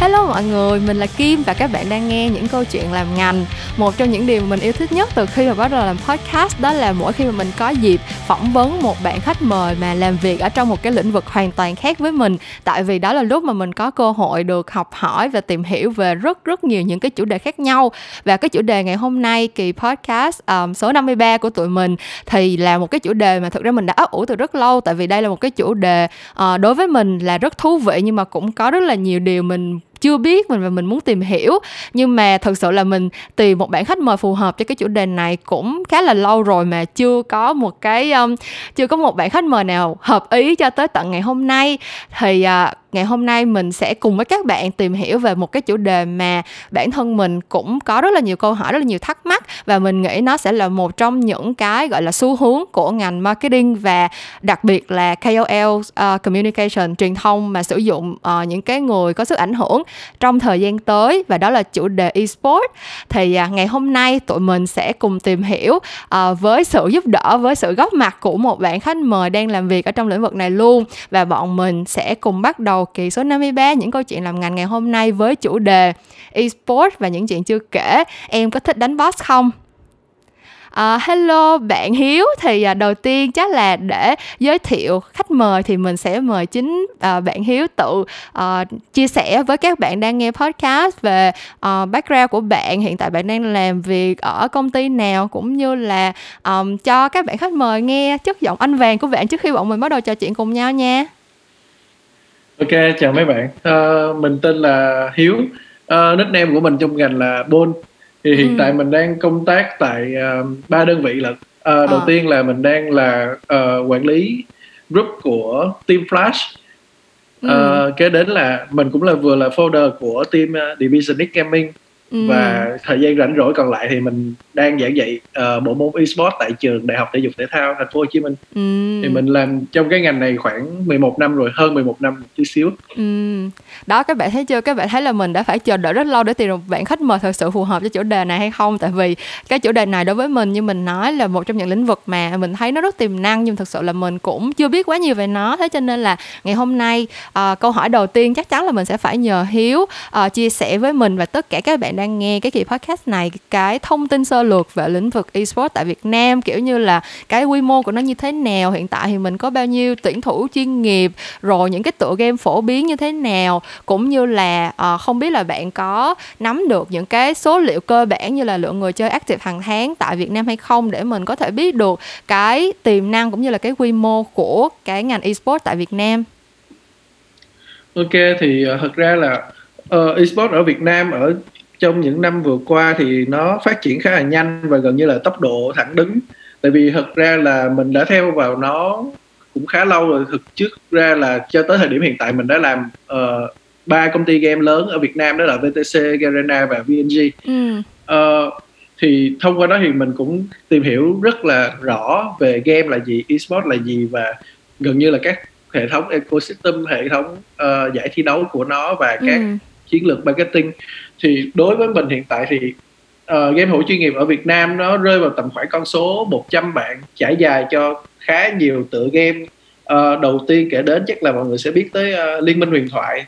Hello mọi người, mình là Kim và các bạn đang nghe những câu chuyện làm ngành. Một trong những điều mình yêu thích nhất từ khi mà bắt đầu làm podcast đó là mỗi khi mà mình có dịp phỏng vấn một bạn khách mời mà làm việc ở trong một cái lĩnh vực hoàn toàn khác với mình. Tại vì đó là lúc mà mình có cơ hội được học hỏi và tìm hiểu về rất rất nhiều những cái chủ đề khác nhau. Và cái chủ đề ngày hôm nay kỳ podcast um, số 53 của tụi mình thì là một cái chủ đề mà thực ra mình đã ấp ủ từ rất lâu tại vì đây là một cái chủ đề uh, đối với mình là rất thú vị nhưng mà cũng có rất là nhiều điều mình chưa biết mình và mình muốn tìm hiểu. Nhưng mà thực sự là mình tìm một bạn khách mời phù hợp cho cái chủ đề này cũng khá là lâu rồi mà chưa có một cái um, chưa có một bạn khách mời nào hợp ý cho tới tận ngày hôm nay. Thì uh, ngày hôm nay mình sẽ cùng với các bạn tìm hiểu về một cái chủ đề mà bản thân mình cũng có rất là nhiều câu hỏi rất là nhiều thắc mắc. Và mình nghĩ nó sẽ là một trong những cái gọi là xu hướng của ngành marketing và đặc biệt là KOL uh, ờ, communication truyền thông mà sử dụng uh, những cái người có sức ảnh hưởng trong thời gian tới. Và đó là chủ đề esports thì uh, ngày hôm nay tụi mình sẽ cùng tìm hiểu uh, với sự giúp đỡ với sự góp mặt của một bạn khách mời đang làm việc ở trong lĩnh vực này luôn. Và bọn mình sẽ cùng bắt đầu kỳ số 53 những câu chuyện làm ngành ngày hôm nay với chủ đề esports và những chuyện chưa kể. Em có thích đánh boss không? Uh, hello bạn Hiếu. Thì uh, đầu tiên chắc là để giới thiệu khách mời thì mình sẽ mời chính uh, bạn Hiếu tự uh, chia sẻ với các bạn đang nghe podcast về uh, background của bạn. Hiện tại bạn đang làm việc ở công ty nào cũng như là um, cho các bạn khách mời nghe chất giọng anh vàng của bạn trước khi bọn mình bắt đầu trò chuyện cùng nhau nha. Ok, chào mấy bạn. Uh, mình tên là Hiếu. Uh, nickname của mình trong ngành là Bôn. Thì hiện ừ. tại mình đang công tác tại uh, ba đơn vị là uh, đầu à. tiên là mình đang là uh, quản lý group của Team Flash. Uh, kế đến là mình cũng là vừa là folder của team uh, Division X Gaming Ừ. và thời gian rảnh rỗi còn lại thì mình đang giảng dạy uh, bộ môn esports tại trường Đại học Thể dục Thể thao Thành phố Hồ Chí Minh. Ừ. Thì mình làm trong cái ngành này khoảng 11 năm rồi, hơn 11 năm chút xíu. Ừ. Đó các bạn thấy chưa? Các bạn thấy là mình đã phải chờ đợi rất lâu để tìm được bạn khách mời thật sự phù hợp cho chủ đề này hay không? Tại vì cái chủ đề này đối với mình như mình nói là một trong những lĩnh vực mà mình thấy nó rất tiềm năng nhưng thực sự là mình cũng chưa biết quá nhiều về nó. Thế cho nên là ngày hôm nay uh, câu hỏi đầu tiên chắc chắn là mình sẽ phải nhờ Hiếu uh, chia sẻ với mình và tất cả các bạn đang nghe cái kỳ podcast này cái thông tin sơ lược về lĩnh vực esports tại Việt Nam kiểu như là cái quy mô của nó như thế nào hiện tại thì mình có bao nhiêu tuyển thủ chuyên nghiệp rồi những cái tựa game phổ biến như thế nào cũng như là uh, không biết là bạn có nắm được những cái số liệu cơ bản như là lượng người chơi active hàng tháng tại Việt Nam hay không để mình có thể biết được cái tiềm năng cũng như là cái quy mô của cái ngành esports tại Việt Nam. Ok thì uh, thật ra là ờ, uh, esports ở Việt Nam ở trong những năm vừa qua thì nó phát triển khá là nhanh và gần như là tốc độ thẳng đứng tại vì thật ra là mình đã theo vào nó cũng khá lâu rồi thực trước ra là cho tới thời điểm hiện tại mình đã làm uh, ba công ty game lớn ở Việt Nam đó là VTC, Garena và VNG. Ừ. Uh, thì thông qua đó thì mình cũng tìm hiểu rất là rõ về game là gì, esports là gì và gần như là các hệ thống ecosystem, hệ thống uh, giải thi đấu của nó và các ừ. chiến lược marketing thì đối với mình hiện tại thì uh, game thủ chuyên nghiệp ở Việt Nam nó rơi vào tầm khoảng con số 100 bạn trải dài cho khá nhiều tựa game. Uh, đầu tiên kể đến chắc là mọi người sẽ biết tới uh, Liên minh huyền thoại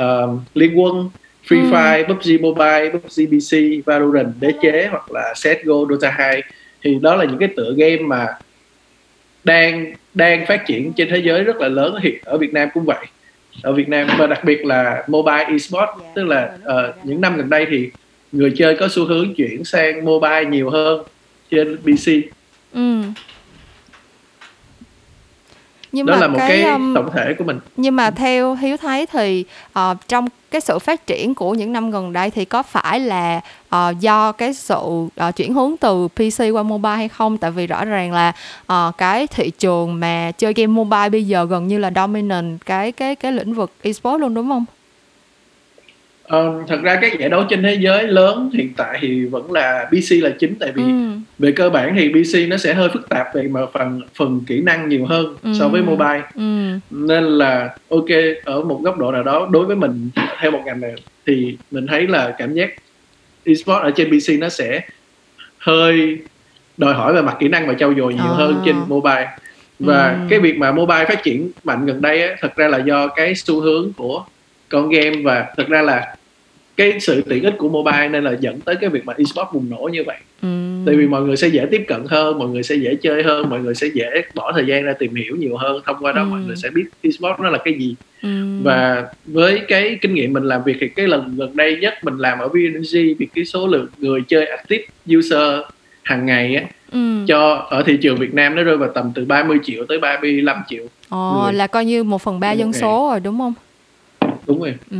uh, Liên quân Free ừ. Fire, PUBG Mobile, PUBG PC, Valorant, Đế chế hoặc là CSGO, Dota 2 thì đó là những cái tựa game mà đang đang phát triển trên thế giới rất là lớn hiện ở Việt Nam cũng vậy ở Việt Nam và đặc biệt là mobile esports yeah. tức là uh, những năm gần đây thì người chơi có xu hướng chuyển sang mobile nhiều hơn trên PC. Ừ. Nhưng đó mà là một cái, cái um, tổng thể của mình. Nhưng mà theo Hiếu thấy thì uh, trong cái sự phát triển của những năm gần đây thì có phải là uh, do cái sự uh, chuyển hướng từ PC qua mobile hay không? Tại vì rõ ràng là uh, cái thị trường mà chơi game mobile bây giờ gần như là dominant cái cái cái lĩnh vực esports luôn đúng không? Um, thật ra các giải đấu trên thế giới lớn hiện tại thì vẫn là PC là chính tại vì ừ. về cơ bản thì PC nó sẽ hơi phức tạp về mà phần phần kỹ năng nhiều hơn ừ. so với mobile ừ. nên là ok ở một góc độ nào đó đối với mình theo một ngành này thì mình thấy là cảm giác esports ở trên PC nó sẽ hơi đòi hỏi về mặt kỹ năng và trau dồi nhiều à. hơn trên mobile và ừ. cái việc mà mobile phát triển mạnh gần đây á, thật ra là do cái xu hướng của con game và thật ra là cái sự tiện ích của mobile nên là dẫn tới cái việc mà esports bùng nổ như vậy ừ. tại vì mọi người sẽ dễ tiếp cận hơn mọi người sẽ dễ chơi hơn mọi người sẽ dễ bỏ thời gian ra tìm hiểu nhiều hơn thông qua đó ừ. mọi người sẽ biết esports nó là cái gì ừ. và với cái kinh nghiệm mình làm việc thì cái lần gần đây nhất mình làm ở VNG vì cái số lượng người chơi active user hàng ngày á ừ. cho ở thị trường Việt Nam nó rơi vào tầm từ 30 triệu tới 35 triệu. Ồ, là coi như một phần ba dân số rồi đúng không? Đúng rồi. Ừ,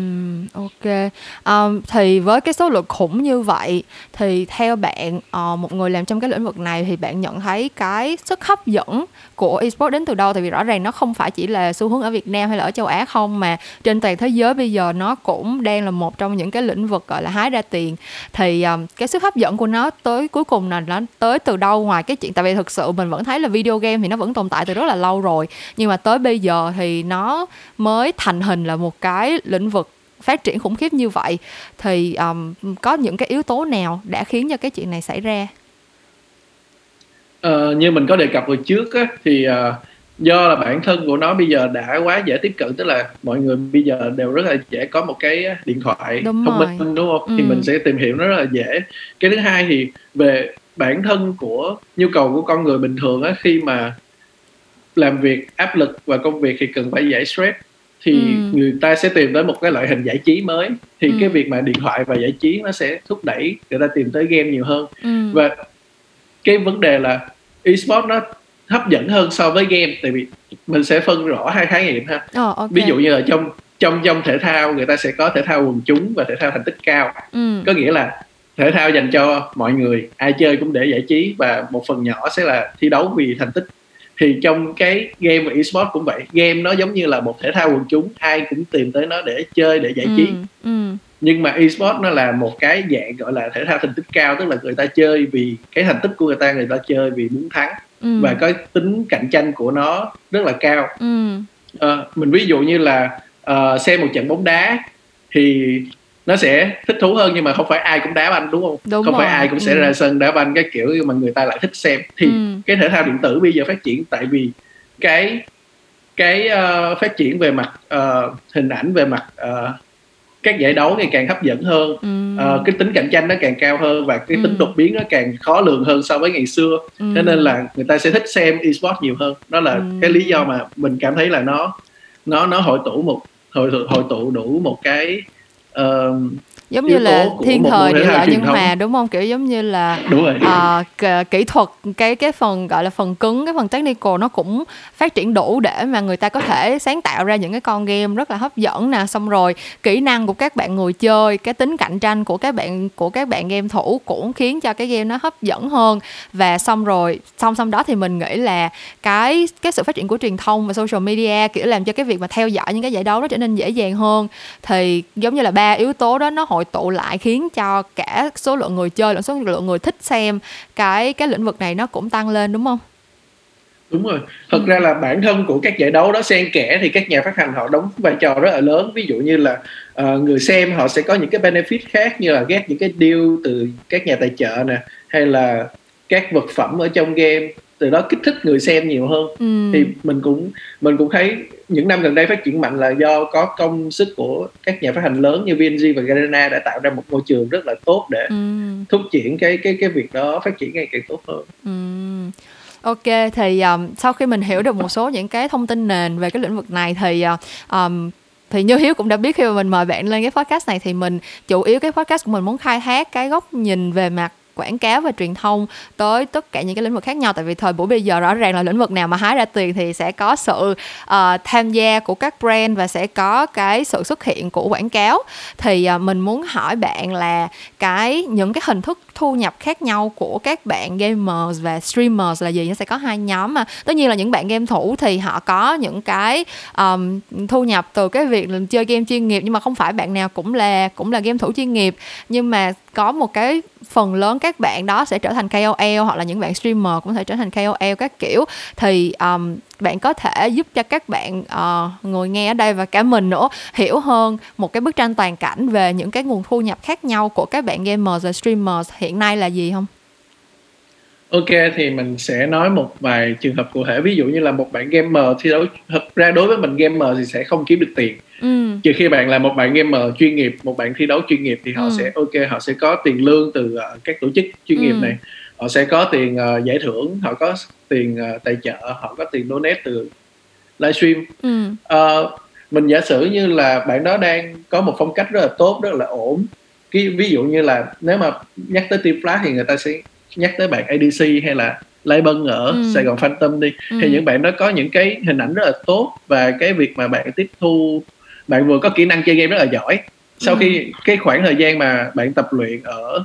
ok. Um, thì với cái số lượng khủng như vậy thì theo bạn uh, một người làm trong cái lĩnh vực này thì bạn nhận thấy cái sức hấp dẫn của esports đến từ đâu? Tại vì rõ ràng nó không phải chỉ là xu hướng ở Việt Nam hay là ở châu Á không mà trên toàn thế giới bây giờ nó cũng đang là một trong những cái lĩnh vực gọi là hái ra tiền. Thì um, cái sức hấp dẫn của nó tới cuối cùng là nó tới từ đâu? Ngoài cái chuyện tại vì thực sự mình vẫn thấy là video game thì nó vẫn tồn tại từ rất là lâu rồi nhưng mà tới bây giờ thì nó mới thành hình là một cái lĩnh vực phát triển khủng khiếp như vậy. Thì um, có những cái yếu tố nào đã khiến cho cái chuyện này xảy ra? Uh, như mình có đề cập hồi trước á, thì uh, do là bản thân của nó bây giờ đã quá dễ tiếp cận tức là mọi người bây giờ đều rất là dễ có một cái điện thoại đúng thông minh đúng không ừ. thì mình sẽ tìm hiểu nó rất là dễ cái thứ hai thì về bản thân của nhu cầu của con người bình thường á khi mà làm việc áp lực và công việc thì cần phải giải stress thì ừ. người ta sẽ tìm tới một cái loại hình giải trí mới thì ừ. cái việc mà điện thoại và giải trí nó sẽ thúc đẩy người ta tìm tới game nhiều hơn ừ. và cái vấn đề là esports nó hấp dẫn hơn so với game tại vì mình sẽ phân rõ hai khái niệm ha oh, okay. ví dụ như là trong trong trong thể thao người ta sẽ có thể thao quần chúng và thể thao thành tích cao ừ. có nghĩa là thể thao dành cho mọi người ai chơi cũng để giải trí và một phần nhỏ sẽ là thi đấu vì thành tích thì trong cái game và esports cũng vậy game nó giống như là một thể thao quần chúng ai cũng tìm tới nó để chơi để giải trí ừ, ừ. Nhưng mà esports nó là một cái dạng gọi là thể thao thành tích cao tức là người ta chơi vì cái thành tích của người ta người ta chơi vì muốn thắng ừ. và cái tính cạnh tranh của nó rất là cao ừ. à, mình ví dụ như là uh, xem một trận bóng đá thì nó sẽ thích thú hơn nhưng mà không phải ai cũng đá banh đúng không đúng không rồi. phải ai cũng sẽ ừ. ra sân đá banh cái kiểu mà người ta lại thích xem thì ừ. cái thể thao điện tử bây giờ phát triển tại vì cái cái uh, phát triển về mặt uh, hình ảnh về mặt uh, các giải đấu ngày càng hấp dẫn hơn ừ. uh, cái tính cạnh tranh nó càng cao hơn và cái ừ. tính đột biến nó càng khó lường hơn so với ngày xưa ừ. cho nên là người ta sẽ thích xem esports nhiều hơn đó là ừ. cái lý do mà mình cảm thấy là nó nó nó hội tụ một hội hội tụ đủ một cái uh, giống như là thiên thời địa lợi nhân hòa đúng không? Kiểu giống như là đúng rồi. Uh, kỹ thuật cái cái phần gọi là phần cứng cái phần technical nó cũng phát triển đủ để mà người ta có thể sáng tạo ra những cái con game rất là hấp dẫn nè. Xong rồi kỹ năng của các bạn người chơi cái tính cạnh tranh của các bạn của các bạn game thủ cũng khiến cho cái game nó hấp dẫn hơn. Và xong rồi song song đó thì mình nghĩ là cái cái sự phát triển của truyền thông và social media kiểu làm cho cái việc mà theo dõi những cái giải đấu nó trở nên dễ dàng hơn. Thì giống như là ba yếu tố đó nó hội tụ lại khiến cho cả số lượng người chơi lẫn số lượng người thích xem cái cái lĩnh vực này nó cũng tăng lên đúng không? đúng rồi thật ừ. ra là bản thân của các giải đấu đó xen kẽ thì các nhà phát hành họ đóng vai trò rất là lớn ví dụ như là uh, người xem họ sẽ có những cái benefit khác như là ghét những cái deal từ các nhà tài trợ nè hay là các vật phẩm ở trong game từ đó kích thích người xem nhiều hơn ừ. thì mình cũng mình cũng thấy những năm gần đây phát triển mạnh là do có công sức của các nhà phát hành lớn như VNG và Garena đã tạo ra một môi trường rất là tốt để ừ. thúc triển cái cái cái việc đó phát triển ngày càng tốt hơn. Ừ. Ok thì um, sau khi mình hiểu được một số những cái thông tin nền về cái lĩnh vực này thì uh, um, thì như hiếu cũng đã biết khi mà mình mời bạn lên cái podcast này thì mình chủ yếu cái podcast của mình muốn khai thác cái góc nhìn về mặt quảng cáo và truyền thông tới tất cả những cái lĩnh vực khác nhau. Tại vì thời buổi bây giờ rõ ràng là lĩnh vực nào mà hái ra tiền thì sẽ có sự uh, tham gia của các brand và sẽ có cái sự xuất hiện của quảng cáo. Thì uh, mình muốn hỏi bạn là cái những cái hình thức thu nhập khác nhau của các bạn gamers và streamers là gì? Nó sẽ có hai nhóm mà. Tất nhiên là những bạn game thủ thì họ có những cái um, thu nhập từ cái việc chơi game chuyên nghiệp nhưng mà không phải bạn nào cũng là cũng là game thủ chuyên nghiệp. Nhưng mà có một cái phần lớn các bạn đó sẽ trở thành KOL hoặc là những bạn streamer cũng thể trở thành KOL các kiểu thì um, bạn có thể giúp cho các bạn uh, ngồi nghe ở đây và cả mình nữa hiểu hơn một cái bức tranh toàn cảnh về những cái nguồn thu nhập khác nhau của các bạn gamers và streamers hiện nay là gì không? Ok thì mình sẽ nói một vài trường hợp cụ thể ví dụ như là một bạn gamer thi đấu thật ra đối với mình gamer thì sẽ không kiếm được tiền ừ. trừ khi bạn là một bạn gamer chuyên nghiệp một bạn thi đấu chuyên nghiệp thì họ ừ. sẽ ok họ sẽ có tiền lương từ uh, các tổ chức chuyên nghiệp ừ. này họ sẽ có tiền uh, giải thưởng họ có tiền uh, tài trợ họ có tiền donate từ livestream ừ. uh, mình giả sử như là bạn đó đang có một phong cách rất là tốt rất là ổn cái ví dụ như là nếu mà nhắc tới team flash thì người ta sẽ nhắc tới bạn ADC hay là Lai Bân ở ừ. Sài Gòn Phantom đi ừ. thì những bạn đó có những cái hình ảnh rất là tốt và cái việc mà bạn tiếp thu bạn vừa có kỹ năng chơi game rất là giỏi sau ừ. khi cái khoảng thời gian mà bạn tập luyện ở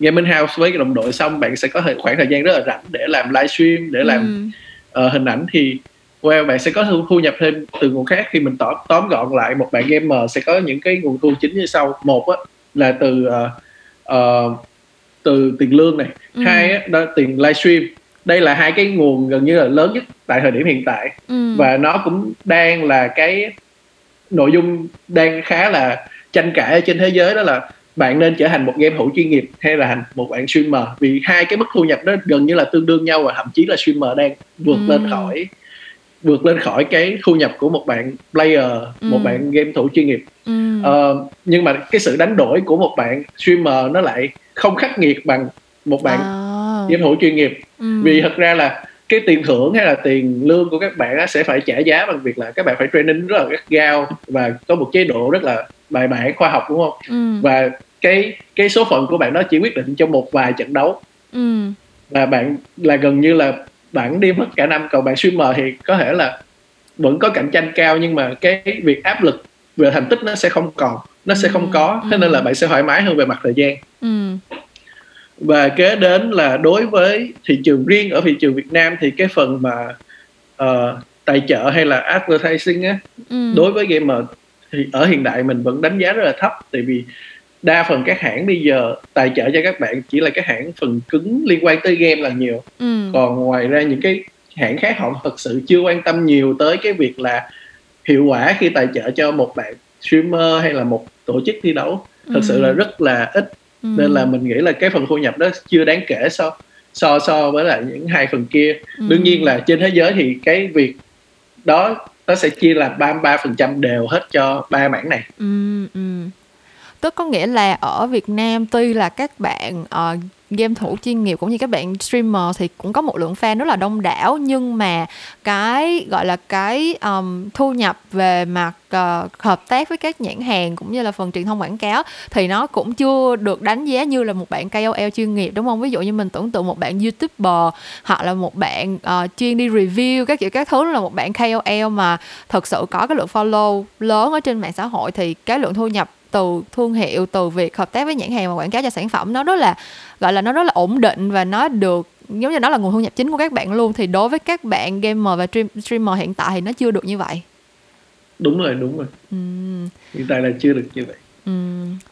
gaming house với đồng đội xong bạn sẽ có khoảng thời gian rất là rảnh để làm livestream để làm ừ. uh, hình ảnh thì well bạn sẽ có thu, thu nhập thêm từ nguồn khác khi mình tóm tóm gọn lại một bạn gamer sẽ có những cái nguồn thu chính như sau một á, là từ uh, uh, từ tiền lương này ừ. hai á, đó tiền livestream đây là hai cái nguồn gần như là lớn nhất tại thời điểm hiện tại ừ. và nó cũng đang là cái nội dung đang khá là tranh cãi ở trên thế giới đó là bạn nên trở thành một game thủ chuyên nghiệp hay là một bạn streamer vì hai cái mức thu nhập đó gần như là tương đương nhau và thậm chí là streamer đang vượt ừ. lên khỏi vượt lên khỏi cái thu nhập của một bạn player ừ. một bạn game thủ chuyên nghiệp ừ. uh, nhưng mà cái sự đánh đổi của một bạn streamer nó lại không khắc nghiệt bằng một bạn à. game thủ chuyên nghiệp ừ. vì thật ra là cái tiền thưởng hay là tiền lương của các bạn sẽ phải trả giá bằng việc là các bạn phải training rất là gắt gao và có một chế độ rất là bài bản khoa học đúng không ừ. và cái cái số phận của bạn đó chỉ quyết định trong một vài trận đấu ừ. và bạn là gần như là bạn đi mất cả năm còn bạn streamer thì có thể là vẫn có cạnh tranh cao nhưng mà cái việc áp lực về thành tích nó sẽ không còn nó sẽ không có thế nên là bạn sẽ thoải mái hơn về mặt thời gian ừ. và kế đến là đối với thị trường riêng ở thị trường Việt Nam thì cái phần mà uh, tài trợ hay là advertising á ừ. đối với gamer thì ở hiện đại mình vẫn đánh giá rất là thấp tại vì đa phần các hãng bây giờ tài trợ cho các bạn chỉ là các hãng phần cứng liên quan tới game là nhiều ừ. còn ngoài ra những cái hãng khác họ thật sự chưa quan tâm nhiều tới cái việc là hiệu quả khi tài trợ cho một bạn streamer hay là một tổ chức thi đấu thật ừ. sự là rất là ít ừ. nên là mình nghĩ là cái phần thu nhập đó chưa đáng kể so so so với lại những hai phần kia ừ. đương nhiên là trên thế giới thì cái việc đó nó sẽ chia là 33% đều hết cho ba mảng này. Ừ, ừ tức có nghĩa là ở Việt Nam tuy là các bạn uh, game thủ chuyên nghiệp cũng như các bạn streamer thì cũng có một lượng fan rất là đông đảo. Nhưng mà cái gọi là cái um, thu nhập về mặt uh, hợp tác với các nhãn hàng cũng như là phần truyền thông quảng cáo thì nó cũng chưa được đánh giá như là một bạn KOL chuyên nghiệp đúng không? Ví dụ như mình tưởng tượng một bạn youtuber hoặc là một bạn uh, chuyên đi review các kiểu các thứ là một bạn KOL mà thực sự có cái lượng follow lớn ở trên mạng xã hội thì cái lượng thu nhập từ thương hiệu từ việc hợp tác với nhãn hàng và quảng cáo cho sản phẩm. Nó rất là gọi là nó rất là ổn định và nó được giống như nó là nguồn thu nhập chính của các bạn luôn. Thì đối với các bạn gamer và stream, streamer hiện tại thì nó chưa được như vậy. Đúng rồi đúng rồi. Ừ. hiện tại là chưa được như vậy Ừ.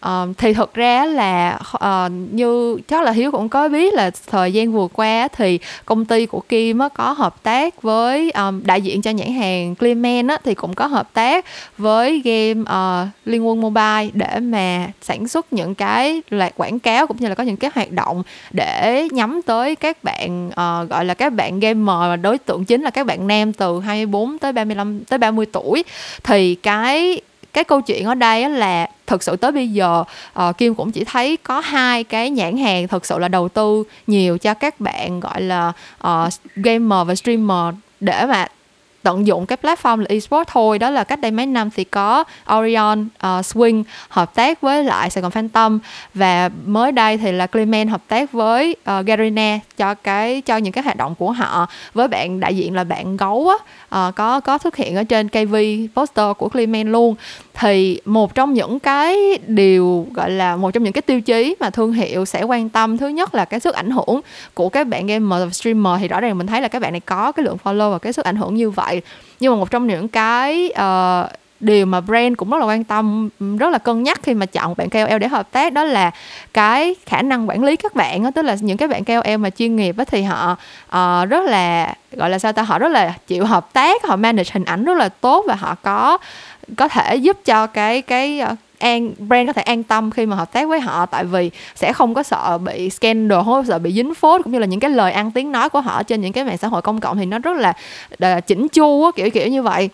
Uh, thì thực ra là uh, như chắc là hiếu cũng có biết là thời gian vừa qua thì công ty của kim á, có hợp tác với um, đại diện cho nhãn hàng Clearman á, thì cũng có hợp tác với game uh, liên quân mobile để mà sản xuất những cái loạt quảng cáo cũng như là có những cái hoạt động để nhắm tới các bạn uh, gọi là các bạn gamer đối tượng chính là các bạn nam từ 24 tới 35 tới 30 tuổi thì cái cái câu chuyện ở đây là thực sự tới bây giờ uh, kim cũng chỉ thấy có hai cái nhãn hàng thực sự là đầu tư nhiều cho các bạn gọi là uh, gamer và streamer để mà tận dụng cái platform là esports thôi. Đó là cách đây mấy năm thì có Orion uh, Swing hợp tác với lại Sài Gòn Phantom và mới đây thì là Clement hợp tác với uh, Garena cho cái cho những cái hoạt động của họ. Với bạn đại diện là bạn gấu á uh, có có xuất hiện ở trên KV poster của Clement luôn thì một trong những cái điều gọi là một trong những cái tiêu chí mà thương hiệu sẽ quan tâm thứ nhất là cái sức ảnh hưởng của các bạn gamer và streamer thì rõ ràng mình thấy là các bạn này có cái lượng follow và cái sức ảnh hưởng như vậy. Nhưng mà một trong những cái uh, điều mà brand cũng rất là quan tâm rất là cân nhắc khi mà chọn bạn KOL để hợp tác đó là cái khả năng quản lý các bạn đó, tức là những cái bạn KOL mà chuyên nghiệp đó, thì họ uh, rất là gọi là sao ta họ rất là chịu hợp tác họ manage hình ảnh rất là tốt và họ có có thể giúp cho cái cái ờ, an brand có thể an tâm khi mà hợp tác với họ. Tại vì sẽ không có sợ bị scandal không có sợ bị dính phốt cũng như là những cái lời ăn tiếng nói của họ trên những cái mạng xã hội công cộng thì nó rất là, ờ, là chỉnh chu kiểu kiểu như vậy.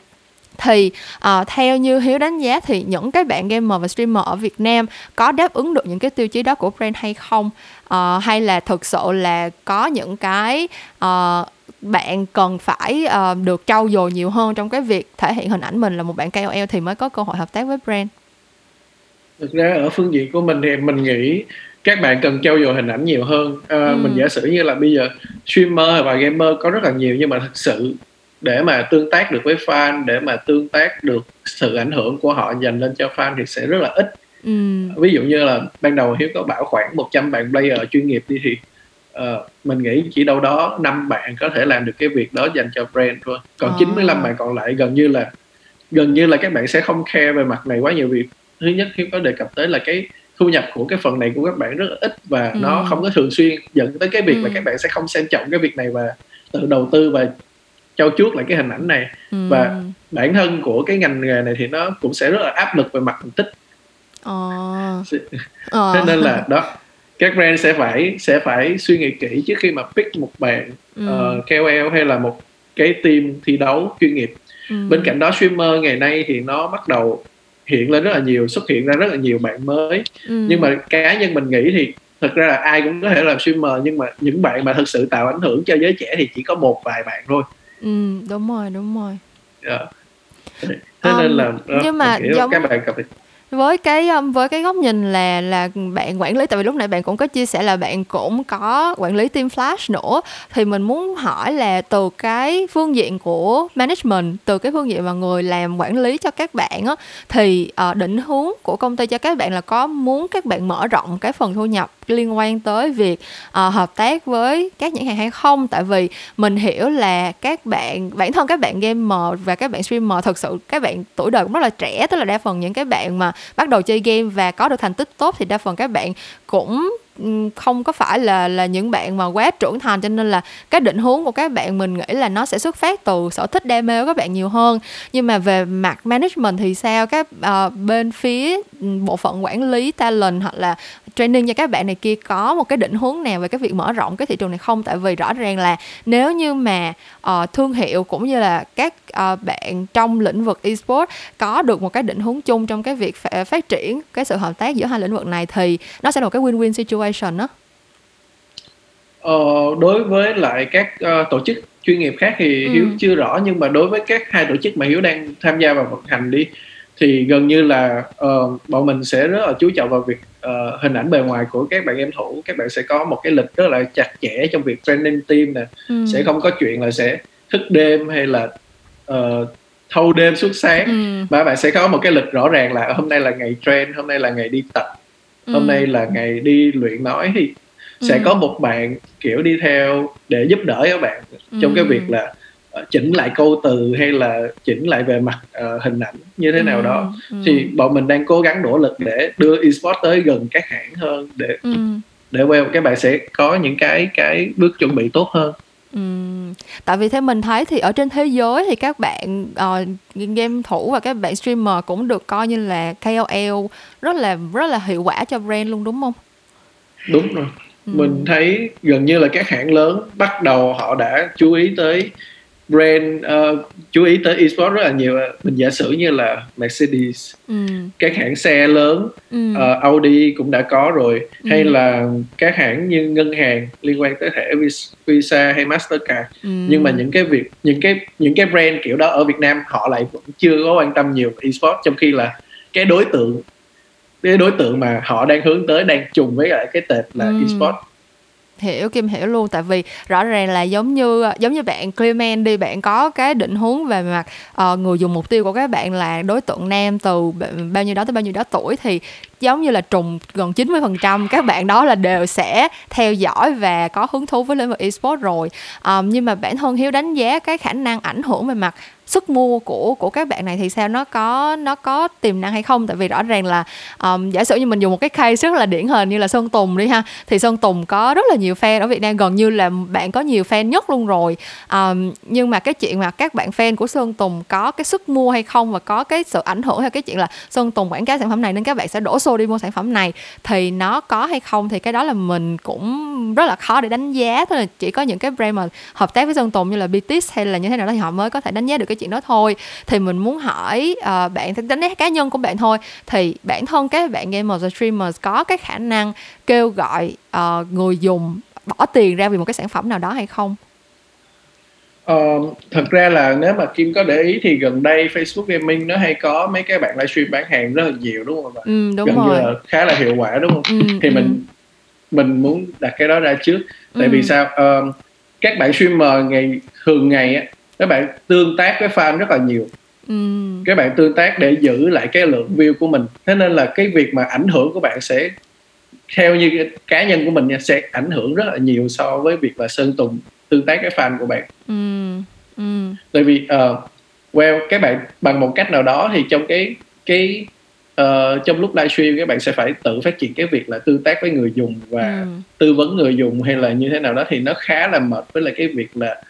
Thì uh, theo như hiếu đánh giá thì những cái bạn gamer và streamer ở việt nam có đáp ứng được những cái tiêu chí đó của brand hay không? Uh, hay là thực sự là có những cái uh, bạn cần phải uh, được trau dồi nhiều hơn trong cái việc thể hiện hình ảnh mình là một bạn KOL thì mới có cơ hội hợp tác với brand thực ra ở phương diện của mình thì mình nghĩ các bạn cần trau dồi hình ảnh nhiều hơn à, ừ. mình giả sử như là bây giờ streamer và gamer có rất là nhiều nhưng mà thật sự để mà tương tác được với fan để mà tương tác được sự ảnh hưởng của họ dành lên cho fan thì sẽ rất là ít ừ. ví dụ như là ban đầu hiếu có bảo khoảng 100 bạn player chuyên nghiệp đi thì uh, mình nghĩ chỉ đâu đó năm bạn có thể làm được cái việc đó dành cho brand thôi còn à. 95 bạn còn lại gần như là gần như là các bạn sẽ không care về mặt này quá nhiều việc thứ nhất hiếu có đề cập tới là cái thu nhập của cái phần này của các bạn rất là ít và ừ. nó không có thường xuyên dẫn tới cái việc ừ. là các bạn sẽ không xem trọng cái việc này và tự đầu tư và trau chuốt lại cái hình ảnh này ừ. và bản thân của cái ngành nghề này thì nó cũng sẽ rất là áp lực về mặt thành tích ờ. ờ. thế nên là đó các brand sẽ phải sẽ phải suy nghĩ kỹ trước khi mà pick một bạn ừ. uh, ờ, KOL hay là một cái team thi đấu chuyên nghiệp ừ. bên cạnh đó streamer ngày nay thì nó bắt đầu hiện lên rất là nhiều xuất hiện ra rất là nhiều bạn mới ừ. nhưng mà cá nhân mình nghĩ thì thật ra là ai cũng có thể làm streamer nhưng mà những bạn mà thực sự tạo ảnh hưởng cho giới trẻ thì chỉ có một vài bạn thôi ừ đúng rồi đúng rồi yeah. Dạ. thế um, nên là đó, nhưng mà giống các bạn phải với cái um, với cái góc nhìn là là bạn quản lý, tại vì lúc nãy bạn cũng có chia sẻ là bạn cũng có quản lý team flash nữa, thì mình muốn hỏi là từ cái phương diện của management, từ cái phương diện mà người làm quản lý cho các bạn á, thì ờ, định hướng của công ty cho các bạn là có muốn các bạn mở rộng cái phần thu nhập liên quan tới việc uh, hợp tác với các nhãn hàng hay không? Tại vì mình hiểu là các bạn bản thân các bạn gamer và các bạn streamer thực sự các bạn tuổi đời cũng rất là trẻ tức là đa phần những cái bạn mà bắt đầu chơi game và có được thành tích tốt thì đa phần các bạn cũng không có phải là là những bạn mà quá trưởng thành cho nên là cái định hướng của các bạn mình nghĩ là nó sẽ xuất phát từ sở thích đam mê của các bạn nhiều hơn. Nhưng mà về mặt management thì sao? Các uh, bên phía bộ phận quản lý talent hoặc là training cho các bạn này kia có một cái định hướng nào về cái việc mở rộng cái thị trường này không? Tại vì rõ ràng là nếu như mà uh, thương hiệu cũng như là các uh, bạn trong lĩnh vực esports có được một cái định hướng chung trong cái việc phát, triển cái sự hợp tác giữa hai lĩnh vực này thì nó sẽ là một cái win-win situation đó ờ, đối với lại các uh, tổ chức chuyên nghiệp khác thì ừ. hiếu chưa rõ nhưng mà đối với các hai tổ chức mà hiếu đang tham gia vào vận hành đi thì gần như là uh, bọn mình sẽ rất là chú trọng vào việc uh, hình ảnh bề ngoài của các bạn game thủ các bạn sẽ có một cái lịch rất là chặt chẽ trong việc training team nè ừ. sẽ không có chuyện là sẽ thức đêm hay là uh, thâu đêm suốt sáng ừ. mà bạn sẽ có một cái lịch rõ ràng là hôm nay là ngày train hôm nay là ngày đi tập ừ. hôm nay là ngày đi luyện nói thì sẽ ừ. có một bạn kiểu đi theo để giúp đỡ các bạn trong ừ. cái việc là Ờ, chỉnh lại câu từ hay là chỉnh lại về mặt uh, hình ảnh như thế ừ, nào đó ừ. thì bọn mình đang cố gắng nỗ lực để đưa esports tới gần các hãng hơn để ừ. để well các bạn sẽ có những cái cái bước chuẩn bị tốt hơn Ừ. Tại vì theo mình thấy thì ở trên thế giới thì các bạn uh, game thủ và các bạn streamer cũng được coi như là KOL rất là rất là hiệu quả cho brand luôn đúng không? Đúng rồi. Ừ. Mình thấy gần như là các hãng lớn bắt đầu họ đã chú ý tới brand uh, chú ý tới esports rất là nhiều mình giả sử như là Mercedes ừ. các hãng xe lớn ừ. uh, Audi cũng đã có rồi ừ. hay là các hãng như ngân hàng liên quan tới thẻ Visa hay Mastercard ừ. nhưng mà những cái việc những cái những cái brand kiểu đó ở Việt Nam họ lại vẫn chưa có quan tâm nhiều esports trong khi là cái đối tượng cái đối tượng mà họ đang hướng tới đang trùng với lại cái tệp là ừ. esports hiểu kim hiểu luôn. Tại vì rõ ràng là giống như ờ, giống như bạn Clement đi bạn có cái định hướng về mặt uh, người dùng mục tiêu của các bạn là đối tượng nam từ bao nhiêu đó tới bao nhiêu đó tuổi thì giống như là trùng gần 90% các bạn đó là đều sẽ theo dõi và có hứng thú với lĩnh vực esports rồi. Um, nhưng mà bản thân hiếu đánh giá cái khả năng ảnh hưởng về mặt sức mua của của các bạn này thì sao? Nó có nó có tiềm năng hay không? Tại vì rõ ràng là um, giả sử như mình dùng một cái case rất là điển hình như là sơn tùng đi ha thì sơn tùng có rất là nhiều fan ở việt nam gần như là bạn có nhiều fan nhất luôn rồi. Um, nhưng mà cái chuyện mà các bạn fan của sơn tùng có cái sức mua hay không và có cái sự ảnh hưởng hay cái chuyện là sơn tùng quảng cáo sản phẩm này nên các bạn sẽ đổ xô đi mua sản phẩm này thì nó có hay không thì cái đó là mình cũng rất là khó để đánh giá. Thôi là chỉ có những cái brand mà hợp tác với sơn tùng như là BTS hay là như thế nào đó thì họ mới có thể đánh giá được cái chuyện đó thôi thì mình muốn hỏi uh, bạn đánh giá cá nhân của bạn thôi thì bản thân các bạn gamers và streamers có cái khả năng kêu gọi uh, người dùng bỏ tiền ra vì một cái sản phẩm nào đó hay không Uh, thật ra là nếu mà Kim có để ý thì gần đây Facebook Gaming nó hay có mấy cái bạn livestream bán hàng rất là nhiều đúng không ạ? Ừ, đúng gần rồi. như là khá là hiệu quả đúng không? Ừ, thì ừ. mình mình muốn đặt cái đó ra trước. Tại Ừ. vì sao? Uh, các bạn streamer ngày thường ngày á các bạn tương tác với fan rất là nhiều Ừ. các bạn tương tác để giữ lại cái lượng view của mình thế nên là cái việc mà ảnh hưởng của bạn sẽ theo như cá nhân của mình nha sẽ ảnh hưởng rất là nhiều so với việc là sơn tùng tương tác với fan của bạn Ừ. Ừ. tại vì uh, well các bạn bằng một cách nào đó thì trong cái cái uh, trong lúc livestream các bạn sẽ phải tự phát triển cái việc là tương tác với người dùng và Ừ. tư vấn người dùng hay là như thế nào đó thì nó khá là mệt với lại cái việc là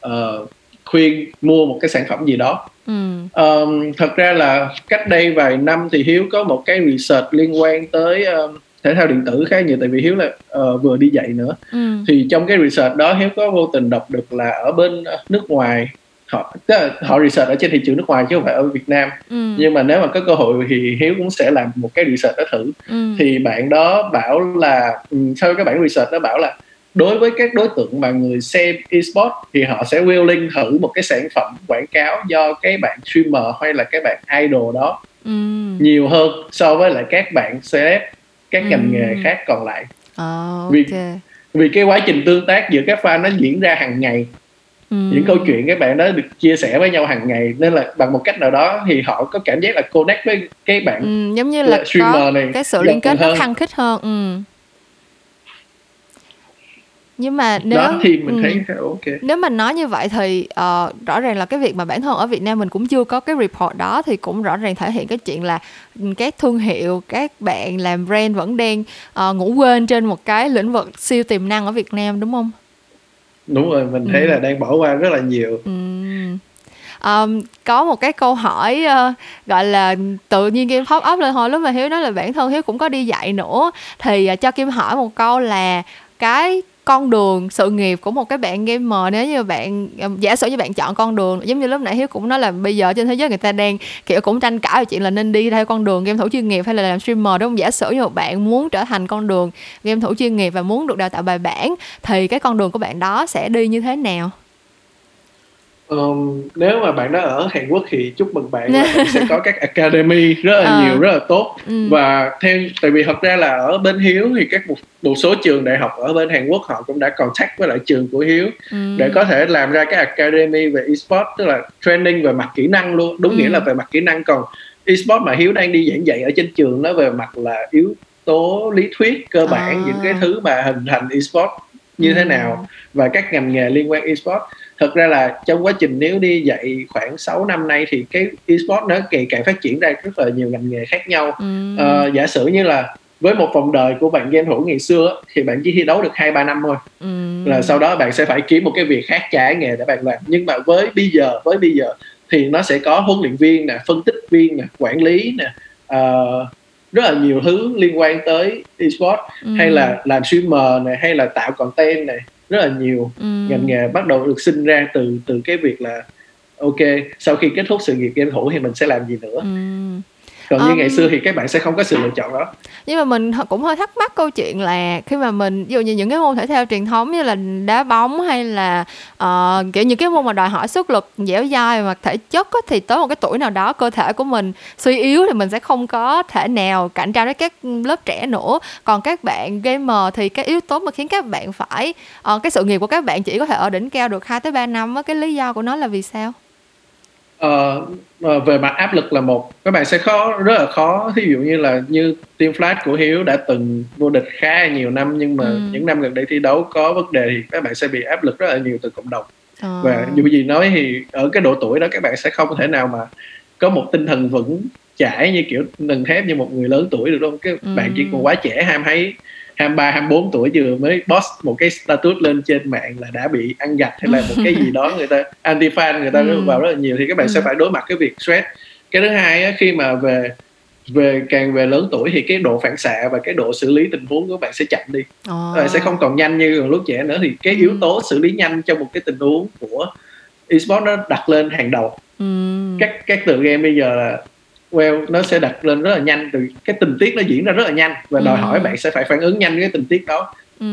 ờ, khuyên mua một cái sản phẩm gì đó Ừ. Ờm, thật ra là cách đây vài năm thì hiếu có một cái research liên quan tới ờm, thể thao điện tử khá nhiều tại vì hiếu là ờ, vừa đi dạy nữa Ừ. thì trong cái research đó hiếu có vô tình đọc được là ở bên ờ, nước ngoài họ họ research ở trên thị trường nước ngoài chứ không phải ở Việt Nam Ừ. nhưng mà nếu mà có cơ hội thì hiếu cũng sẽ làm một cái research đó thử Ừ. thì bạn đó bảo là ừ, sau cái bản research đó bảo là đối với các đối tượng mà người xem esports thì họ sẽ willing thử một cái sản phẩm quảng cáo do cái bạn streamer hay là cái bạn idol đó Ừ. nhiều hơn so với lại các bạn celeb các ngành Ừ. nghề khác còn lại Ờ, Vì- ok. vì cái quá trình tương tác giữa các fan nó diễn ra hàng ngày Ừ. những câu chuyện các bạn đó được chia sẻ với nhau hàng ngày nên là bằng một cách nào đó thì họ có cảm giác là connect với cái bạn Ừ, giống như là có streamer này cái sự liên kết nó khăng khít hơn ừ. Nhưng mà nếu đó thì mình ừ. thấy khá ok nếu mà nói như vậy thì ờ, rõ ràng là cái việc mà bản thân ở Việt Nam mình cũng chưa có cái report đó thì cũng rõ ràng thể hiện cái chuyện là ừ, các thương hiệu các bạn làm brand vẫn đang ờ, ngủ quên trên một cái lĩnh vực siêu tiềm năng ở Việt Nam đúng không? đúng rồi mình thấy Ừ. là đang bỏ qua rất là nhiều Ừm. Ờm, có một cái câu hỏi ờ, gọi là tự nhiên Kim pop up lên hồi lúc mà Hiếu nói là bản thân Hiếu cũng có đi dạy nữa thì ờ, cho Kim hỏi một câu là cái con đường, sự nghiệp của một cái bạn gamer. Nếu như bạn ờ, giả sử như bạn chọn con đường, giống như lúc nãy Hiếu cũng nói là bây giờ trên thế giới người ta đang, kiểu, cũng tranh cãi về chuyện là nên đi theo con đường game thủ chuyên nghiệp hay là làm streamer, đúng không? Giả sử như một bạn muốn trở thành con đường game thủ chuyên nghiệp và muốn được đào tạo bài bản, thì cái con đường của bạn đó sẽ đi như thế nào? Ờm, nếu mà bạn đó ở Hàn Quốc thì chúc mừng bạn là bạn sẽ có các academy rất là Ờ. nhiều rất là tốt Ừ. và theo tại vì thật ra là ở bên Hiếu thì các một, một số trường đại học ở bên Hàn Quốc họ cũng đã contact với lại trường của Hiếu Ừ. để có thể làm ra cái academy về esports tức là training về mặt kỹ năng luôn đúng Ừ. nghĩa là về mặt kỹ năng còn esports mà Hiếu đang đi giảng dạy ở trên trường nó về mặt là yếu tố lý thuyết cơ bản À. những cái thứ mà hình thành esports như thế Ừ. nào và các ngành nghề liên quan esports thật ra là trong quá trình nếu đi dạy khoảng 6 năm nay thì cái esports nó ngày càng phát triển ra rất là nhiều ngành nghề khác nhau Ừ. Ờ, giả sử như là với một vòng đời của bạn game thủ ngày xưa thì bạn chỉ thi đấu được hai ba năm thôi Ừ. là sau đó bạn sẽ phải kiếm một cái việc khác trái nghề để bạn làm nhưng mà với bây giờ với bây giờ thì nó sẽ có huấn luyện viên nè phân tích viên nè quản lý nè ờ, rất là nhiều thứ liên quan tới esports Ừ. hay là làm streamer này hay là tạo content này rất là nhiều Ừ. ngành nghề bắt đầu được sinh ra từ từ cái việc là ok sau khi kết thúc sự nghiệp game thủ thì mình sẽ làm gì nữa Ừ. còn như Um, ngày xưa thì các bạn sẽ không có sự lựa chọn đó. Nhưng mà mình cũng hơi thắc mắc câu chuyện là khi mà mình ví dụ như những cái môn thể thao truyền thống như là đá bóng hay là ờ, kiểu những cái môn mà đòi hỏi sức lực dẻo dai và thể chất á, thì tới một cái tuổi nào đó cơ thể của mình suy yếu thì mình sẽ không có thể nào cạnh tranh với các lớp trẻ nữa. Còn các bạn gamer thì cái yếu tố mà khiến các bạn phải ờ, cái sự nghiệp của các bạn chỉ có thể ở đỉnh cao được 2 tới 3 năm á cái lý do của nó là vì sao uh, về mặt áp lực là một các bạn sẽ khó rất là khó ví dụ như là như team flash của hiếu đã từng vô địch khá nhiều năm nhưng mà ừ. những năm gần đây thi đấu có vấn đề thì các bạn sẽ bị áp lực rất là nhiều từ cộng đồng à. và dù gì nói thì ở cái độ tuổi đó các bạn sẽ không thể nào mà có một tinh thần vững chãi như kiểu nần thép như một người lớn tuổi được không cái ừ. bạn chỉ còn quá trẻ ham thấy 23, 24 tuổi vừa mới post một cái status lên trên mạng là đã bị ăn gạch hay là một cái gì đó người ta anti fan người ta ừ. vào rất là nhiều thì các bạn ừ. sẽ phải đối mặt cái việc stress cái thứ hai á, khi mà về về càng về lớn tuổi thì cái độ phản xạ và cái độ xử lý tình huống của bạn sẽ chậm đi oh. bạn sẽ không còn nhanh như lúc trẻ nữa thì cái ừ. yếu tố xử lý nhanh trong một cái tình huống của esports nó đặt lên hàng đầu ừ. các các tựa game bây giờ là well nó sẽ đặt lên rất là nhanh từ cái tình tiết nó diễn ra rất là nhanh và đòi ừ. hỏi bạn sẽ phải phản ứng nhanh với cái tình tiết đó ừ.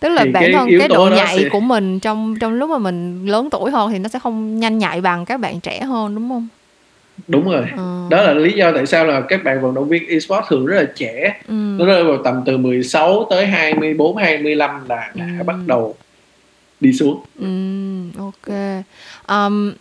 tức là thì bản thân cái, cái độ nhạy sẽ... của mình trong trong lúc mà mình lớn tuổi hơn thì nó sẽ không nhanh nhạy bằng các bạn trẻ hơn đúng không đúng rồi ừ. đó là lý do tại sao là các bạn vận động viên esports thường rất là trẻ ừ. nó rơi vào tầm từ 16 tới 24 25 là đã ừ. bắt đầu đi xuống ừ, ok um,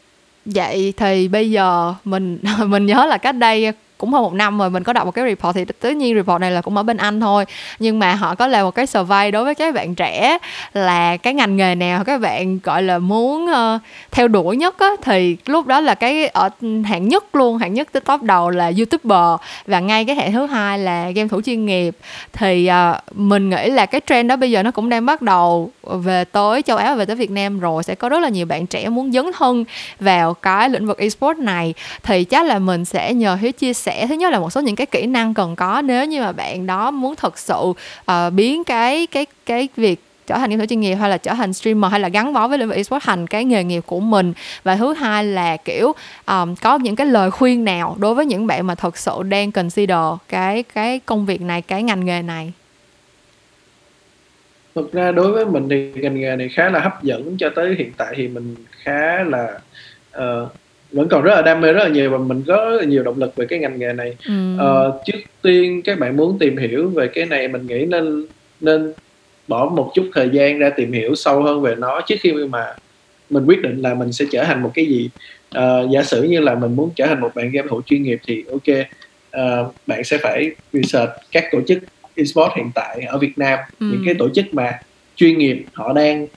vậy thì bây giờ mình mình nhớ là cách đây cũng hơn một năm rồi mình có đọc một cái report thì tất nhiên report này là cũng ở bên anh thôi. Nhưng mà họ có làm một cái survey đối với các bạn trẻ là cái ngành nghề nào các bạn gọi là muốn uh, theo đuổi nhất á thì lúc đó là cái ở hạng nhất luôn hạng nhất tới top đầu là youtuber. Và ngay cái hạng thứ hai là game thủ chuyên nghiệp. Thì uh, mình nghĩ là cái trend đó bây giờ nó cũng đang bắt đầu về tới châu Á và về tới Việt Nam rồi. Sẽ có rất là nhiều bạn trẻ muốn dấn thân vào cái lĩnh vực esports này. Thì chắc là mình sẽ nhờ Hiếu chia sẻ sẻ thứ nhất là một số những cái kỹ năng cần có nếu như mà bạn đó muốn thật sự uh, biến cái cái cái việc trở thành game thủ chuyên nghiệp hay là trở thành streamer hay là gắn bó với lĩnh vực esports thành cái nghề nghiệp của mình. Và thứ hai là kiểu um, có những cái lời khuyên nào đối với những bạn mà thật sự đang consider cái cái công việc này cái ngành nghề này? Thực ra đối với mình thì ngành nghề này khá là hấp dẫn cho tới hiện tại thì mình khá là uh, vẫn còn rất là đam mê rất là nhiều và mình có rất là nhiều động lực về cái ngành nghề này ừ. uh, trước tiên các bạn muốn tìm hiểu về cái này mình nghĩ nên nên bỏ một chút thời gian ra tìm hiểu sâu hơn về nó trước khi mà mình quyết định là mình sẽ trở thành một cái gì uh, giả sử như là mình muốn trở thành một bạn game thủ chuyên nghiệp thì ok uh, bạn sẽ phải research các tổ chức esports hiện tại ở Việt Nam ừ. những cái tổ chức mà chuyên nghiệp họ đang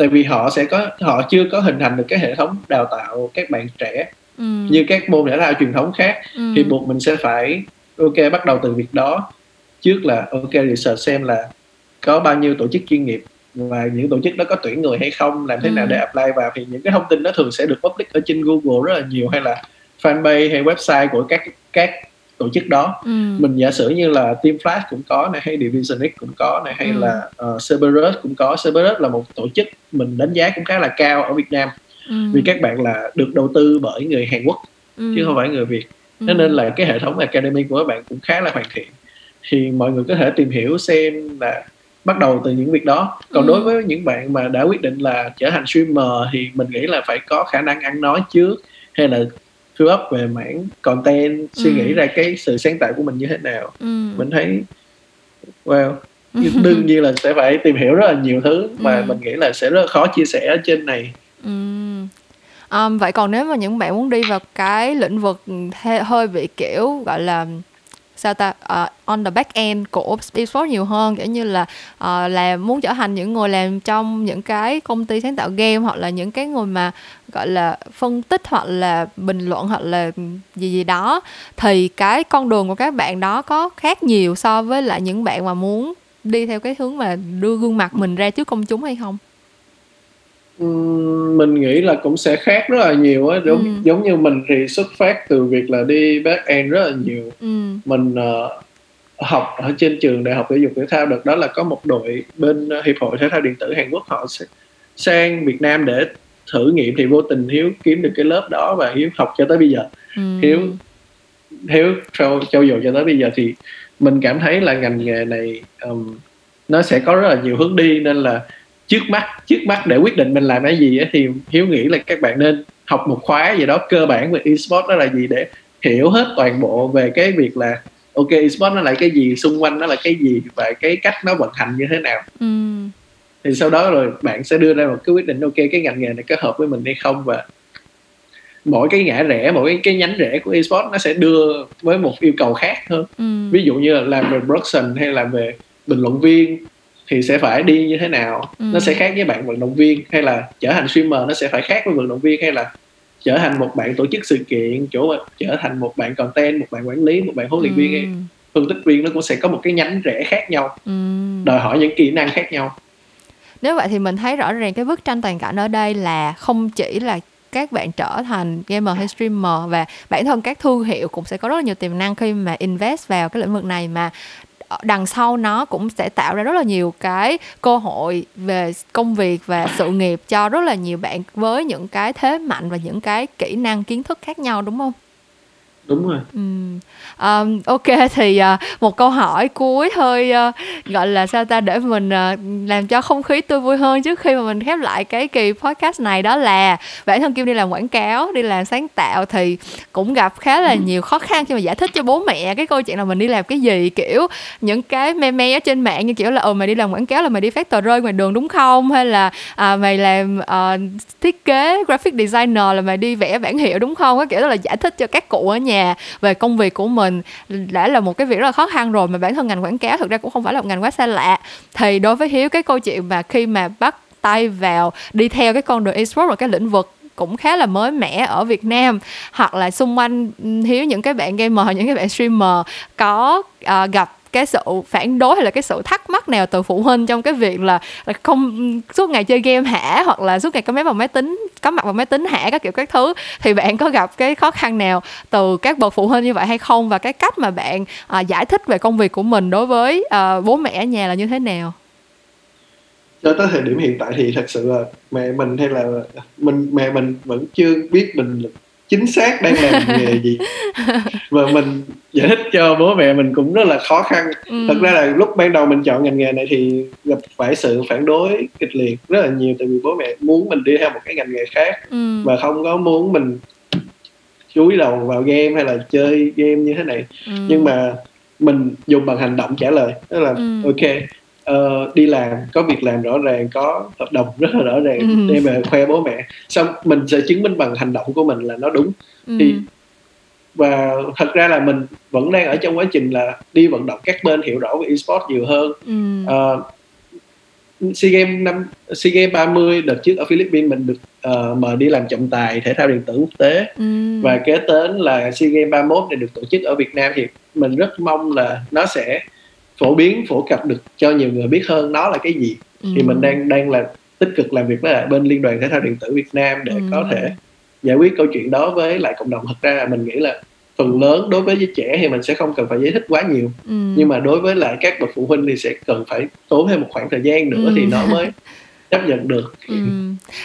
tại vì họ sẽ có họ chưa có hình thành được cái hệ thống đào tạo các bạn trẻ ừ. như các môn thể thao truyền thống khác ừ. thì buộc mình sẽ phải ok bắt đầu từ việc đó trước là ok research xem là có bao nhiêu tổ chức chuyên nghiệp và những tổ chức đó có tuyển người hay không làm thế ừ. nào để apply vào thì những cái thông tin đó thường sẽ được public ở trên Google rất là nhiều hay là fanpage hay website của các các tổ chức đó ừ. mình giả sử như là Team Flash cũng có này hay Division X cũng có này hay ừ. là uh, Cerberus cũng có Cerberus là một tổ chức mình đánh giá cũng khá là cao ở Việt Nam ừ. vì các bạn là được đầu tư bởi người Hàn Quốc ừ. chứ không phải người Việt ừ. nên là cái hệ thống academy của các bạn cũng khá là hoàn thiện thì mọi người có thể tìm hiểu xem là bắt đầu từ những việc đó còn ừ. đối với những bạn mà đã quyết định là trở thành streamer thì mình nghĩ là phải có khả năng ăn nói trước hay là fill up về mảng content suy ừ. nghĩ ra cái sự sáng tạo của mình như thế nào ừ. mình thấy well đương nhiên là sẽ phải tìm hiểu rất là nhiều thứ mà ừ. mình nghĩ là sẽ rất khó chia sẻ ở trên này ừ. um, vậy còn nếu mà những bạn muốn đi vào cái lĩnh vực hơi bị kiểu gọi là sao ta? Uh, on the back end của esports nhiều hơn kiểu như là ờ, uh, là muốn trở thành những người làm trong những cái công ty sáng tạo game hoặc là những cái người mà gọi là phân tích hoặc là bình luận hoặc là gì gì đó thì cái con đường của các bạn đó có khác nhiều so với lại những bạn mà muốn đi theo cái hướng mà đưa gương mặt mình ra trước công chúng hay không? Mình nghĩ là cũng sẽ khác rất là nhiều á giống ừ. giống như mình thì xuất phát từ việc là đi back end rất là nhiều ừ. mình uh, học ở trên trường đại học thể dục thể thao được đó là có một đội bên hiệp hội thể thao điện tử Hàn Quốc họ sẽ sang Việt Nam để thử nghiệm thì vô tình hiếu kiếm được cái lớp đó và hiếu học cho tới bây giờ hiếu hiếu trau trau dồi cho tới bây giờ thì mình cảm thấy là ngành nghề này um, nó sẽ có rất là nhiều hướng đi nên là trước mắt trước mắt để quyết định mình làm cái gì thì hiếu nghĩ là các bạn nên học một khóa gì đó cơ bản về esports đó là gì để hiểu hết toàn bộ về cái việc là ok esports nó là cái gì xung quanh nó là cái gì và cái cách nó vận hành như thế nào ừ. thì sau đó rồi bạn sẽ đưa ra một cái quyết định ok cái ngành nghề này có hợp với mình hay không và mỗi cái ngã rẽ mỗi cái, cái nhánh rẽ của esports nó sẽ đưa với một yêu cầu khác hơn ừ. ví dụ như là làm về production hay là về bình luận viên thì sẽ phải đi như thế nào ừ. nó sẽ khác với bạn vận động viên hay là trở thành streamer nó sẽ phải khác với vận động viên hay là trở thành một bạn tổ chức sự kiện chỗ trở thành một bạn content một bạn quản lý một bạn huấn luyện ừ. viên phân tích viên nó cũng sẽ có một cái nhánh rẽ khác nhau ừ. đòi hỏi những kỹ năng khác nhau nếu vậy thì mình thấy rõ ràng cái bức tranh toàn cảnh ở đây là không chỉ là các bạn trở thành gamer hay streamer và bản thân các thương hiệu cũng sẽ có rất là nhiều tiềm năng khi mà invest vào cái lĩnh vực này mà Ờ, đằng sau nó cũng sẽ tạo ra rất là nhiều cái cơ hội về công việc và sự nghiệp cho rất là nhiều bạn với những cái thế mạnh và những cái kỹ năng, kiến thức khác nhau, đúng không? Đúng rồi. Ừ. um, ok thì uh, một câu hỏi cuối thôi uh, gọi là sao ta để mình uh, làm cho không khí tươi vui hơn trước khi mà mình khép lại cái kỳ podcast này. Đó là bản thân kim đi làm quảng cáo đi làm sáng tạo thì cũng gặp khá là ừ. nhiều khó khăn khi mà giải thích cho bố mẹ cái câu chuyện là mình đi làm cái gì kiểu những cái meme ở trên mạng như kiểu là ờ mày đi làm quảng cáo là mày đi phát tờ rơi ngoài đường đúng không? Hay là à, mày làm uh, thiết kế graphic designer là mày đi vẽ bản hiệu đúng không? Cái kiểu đó là giải thích cho các cụ ở nhà về công việc của mình đã là một cái việc rất là khó khăn rồi mà bản thân ngành quảng cáo thực ra cũng không phải là một ngành quá xa lạ. Thì đối với hiếu cái câu chuyện mà khi mà bắt tay vào đi theo cái con đường esports và cái lĩnh vực cũng khá là mới mẻ ở Việt Nam hoặc là xung quanh hiếu những cái bạn gamer những cái bạn streamer có uh, gặp cái sự phản đối hay là cái sự thắc mắc nào từ phụ huynh trong cái việc là, không suốt ngày chơi game hả? Hoặc là suốt ngày có máy vào máy tính có mặt vào máy tính hả? Các kiểu các thứ. Thì bạn có gặp cái khó khăn nào từ các bậc phụ huynh như vậy hay không? Và cái cách mà bạn à, giải thích về công việc của mình đối với à, bố mẹ ở nhà là như thế nào? Cho tới thời điểm hiện tại thì thật sự là mẹ mình hay là mình mẹ mình vẫn chưa biết mình chính xác đang làm nghề gì và mình giải thích cho bố mẹ mình cũng rất là khó khăn ừ. thật ra là lúc ban đầu mình chọn ngành nghề này thì gặp phải sự phản đối kịch liệt rất là nhiều tại vì bố mẹ muốn mình đi theo một cái ngành nghề khác ừ. và không có muốn mình chúi đầu vào game hay là chơi game như thế này ừ. nhưng mà mình dùng bằng hành động trả lời đó là ừ. ok uh, đi làm có việc làm rõ ràng có hợp đồng rất là rõ ràng ừ. đem về khoe bố mẹ xong mình sẽ chứng minh bằng hành động của mình là nó đúng ừ. thì và thật ra là mình vẫn đang ở trong quá trình là đi vận động các bên hiểu rõ về esports nhiều hơn ừ. uh, SEA Games năm SEA Games 30 đợt trước ở Philippines mình được uh, mời đi làm trọng tài thể thao điện tử quốc tế ừ. và kế đến là SEA Games 31 này được tổ chức ở Việt Nam thì mình rất mong là nó sẽ phổ biến phổ cập được cho nhiều người biết hơn nó là cái gì ừ. thì mình đang đang là tích cực làm việc với lại bên liên đoàn thể thao điện tử Việt Nam để ừ. có thể giải quyết câu chuyện đó với lại cộng đồng thật ra là mình nghĩ là phần lớn đối với giới trẻ thì mình sẽ không cần phải giải thích quá nhiều ừ. nhưng mà đối với lại các bậc phụ huynh thì sẽ cần phải tốn thêm một khoảng thời gian nữa ừ. thì nó mới chấp nhận được. Ừ.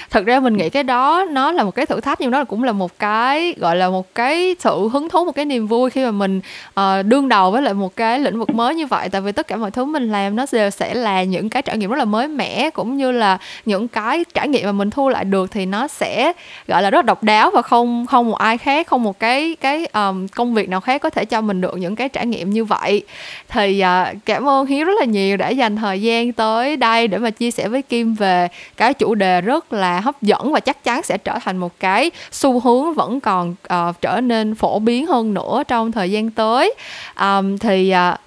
thật ra mình nghĩ cái đó nó là một cái thử thách nhưng nó cũng là một cái gọi là một cái sự hứng thú một cái niềm vui khi mà mình uh, đương đầu với lại một cái lĩnh vực mới như vậy. Tại vì tất cả mọi thứ mình làm nó đều sẽ là những cái trải nghiệm rất là mới mẻ cũng như là những cái trải nghiệm mà mình thu lại được thì nó sẽ gọi là rất độc đáo và không không một ai khác không một cái cái um, công việc nào khác có thể cho mình được những cái trải nghiệm như vậy. Thì uh, cảm ơn hiếu rất là nhiều đã dành thời gian tới đây để mà chia sẻ với kim về cái chủ đề rất là hấp dẫn và chắc chắn sẽ trở thành một cái xu hướng vẫn còn uh, trở nên phổ biến hơn nữa trong thời gian tới. Um, thì uh,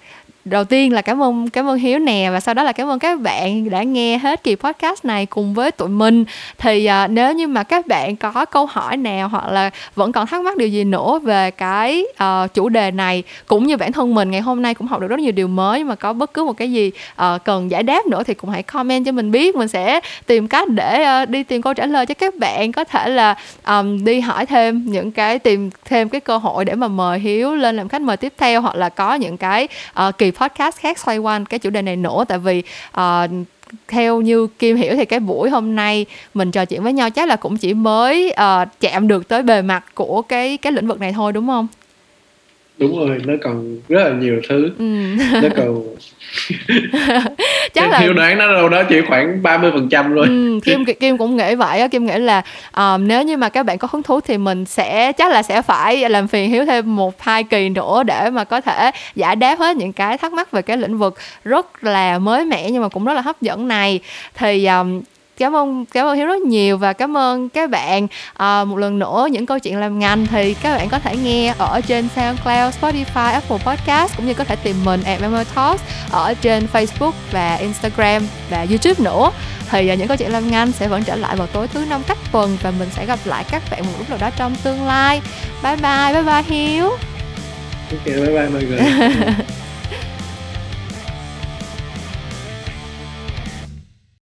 đầu tiên là cảm ơn cảm ơn hiếu nè và sau đó là cảm ơn các bạn đã nghe hết kỳ podcast này cùng với tụi mình. Thì à, nếu như mà các bạn có câu hỏi nào hoặc là vẫn còn thắc mắc điều gì nữa về cái uh, chủ đề này cũng như bản thân mình ngày hôm nay cũng học được rất nhiều điều mới mà có bất cứ một cái gì uh, cần giải đáp nữa thì cũng hãy comment cho mình biết. Mình sẽ tìm cách để uh, đi tìm câu trả lời cho các bạn có thể là um, đi hỏi thêm những cái tìm thêm cái cơ hội để mà mời hiếu lên làm khách mời tiếp theo hoặc là có những cái uh, kỳ podcast khác xoay quanh cái chủ đề này nữa tại vì uh, theo như Kim hiểu thì cái buổi hôm nay mình trò chuyện với nhau chắc là cũng chỉ mới uh, chạm được tới bề mặt của cái cái lĩnh vực này thôi đúng không? Đúng rồi nó còn rất là nhiều thứ. Ừ. nó còn chắc là theo đoán nó đâu đó chỉ khoảng 30% phần trăm thôi. Ừ, kim kim cũng nghĩ vậy á. Kim nghĩ là um, nếu như mà các bạn có hứng thú thì mình sẽ chắc là sẽ phải làm phiền hiếu thêm một hai kỳ nữa để mà có thể giải đáp hết những cái thắc mắc về cái lĩnh vực rất là mới mẻ nhưng mà cũng rất là hấp dẫn này. Thì um, cảm ơn cảm ơn hiếu rất nhiều và cảm ơn các bạn. À, một lần nữa những câu chuyện làm ngành thì các bạn có thể nghe ở trên SoundCloud, Spotify, Apple Podcast cũng như có thể tìm mình at Memo Talks ở trên Facebook và Instagram và YouTube nữa. Thì uh, những câu chuyện làm ngành sẽ vẫn trở lại vào tối thứ năm cách tuần và mình sẽ gặp lại các bạn một lúc nào đó trong tương lai. Bye bye bye bye hiếu. Ok bye bye mọi người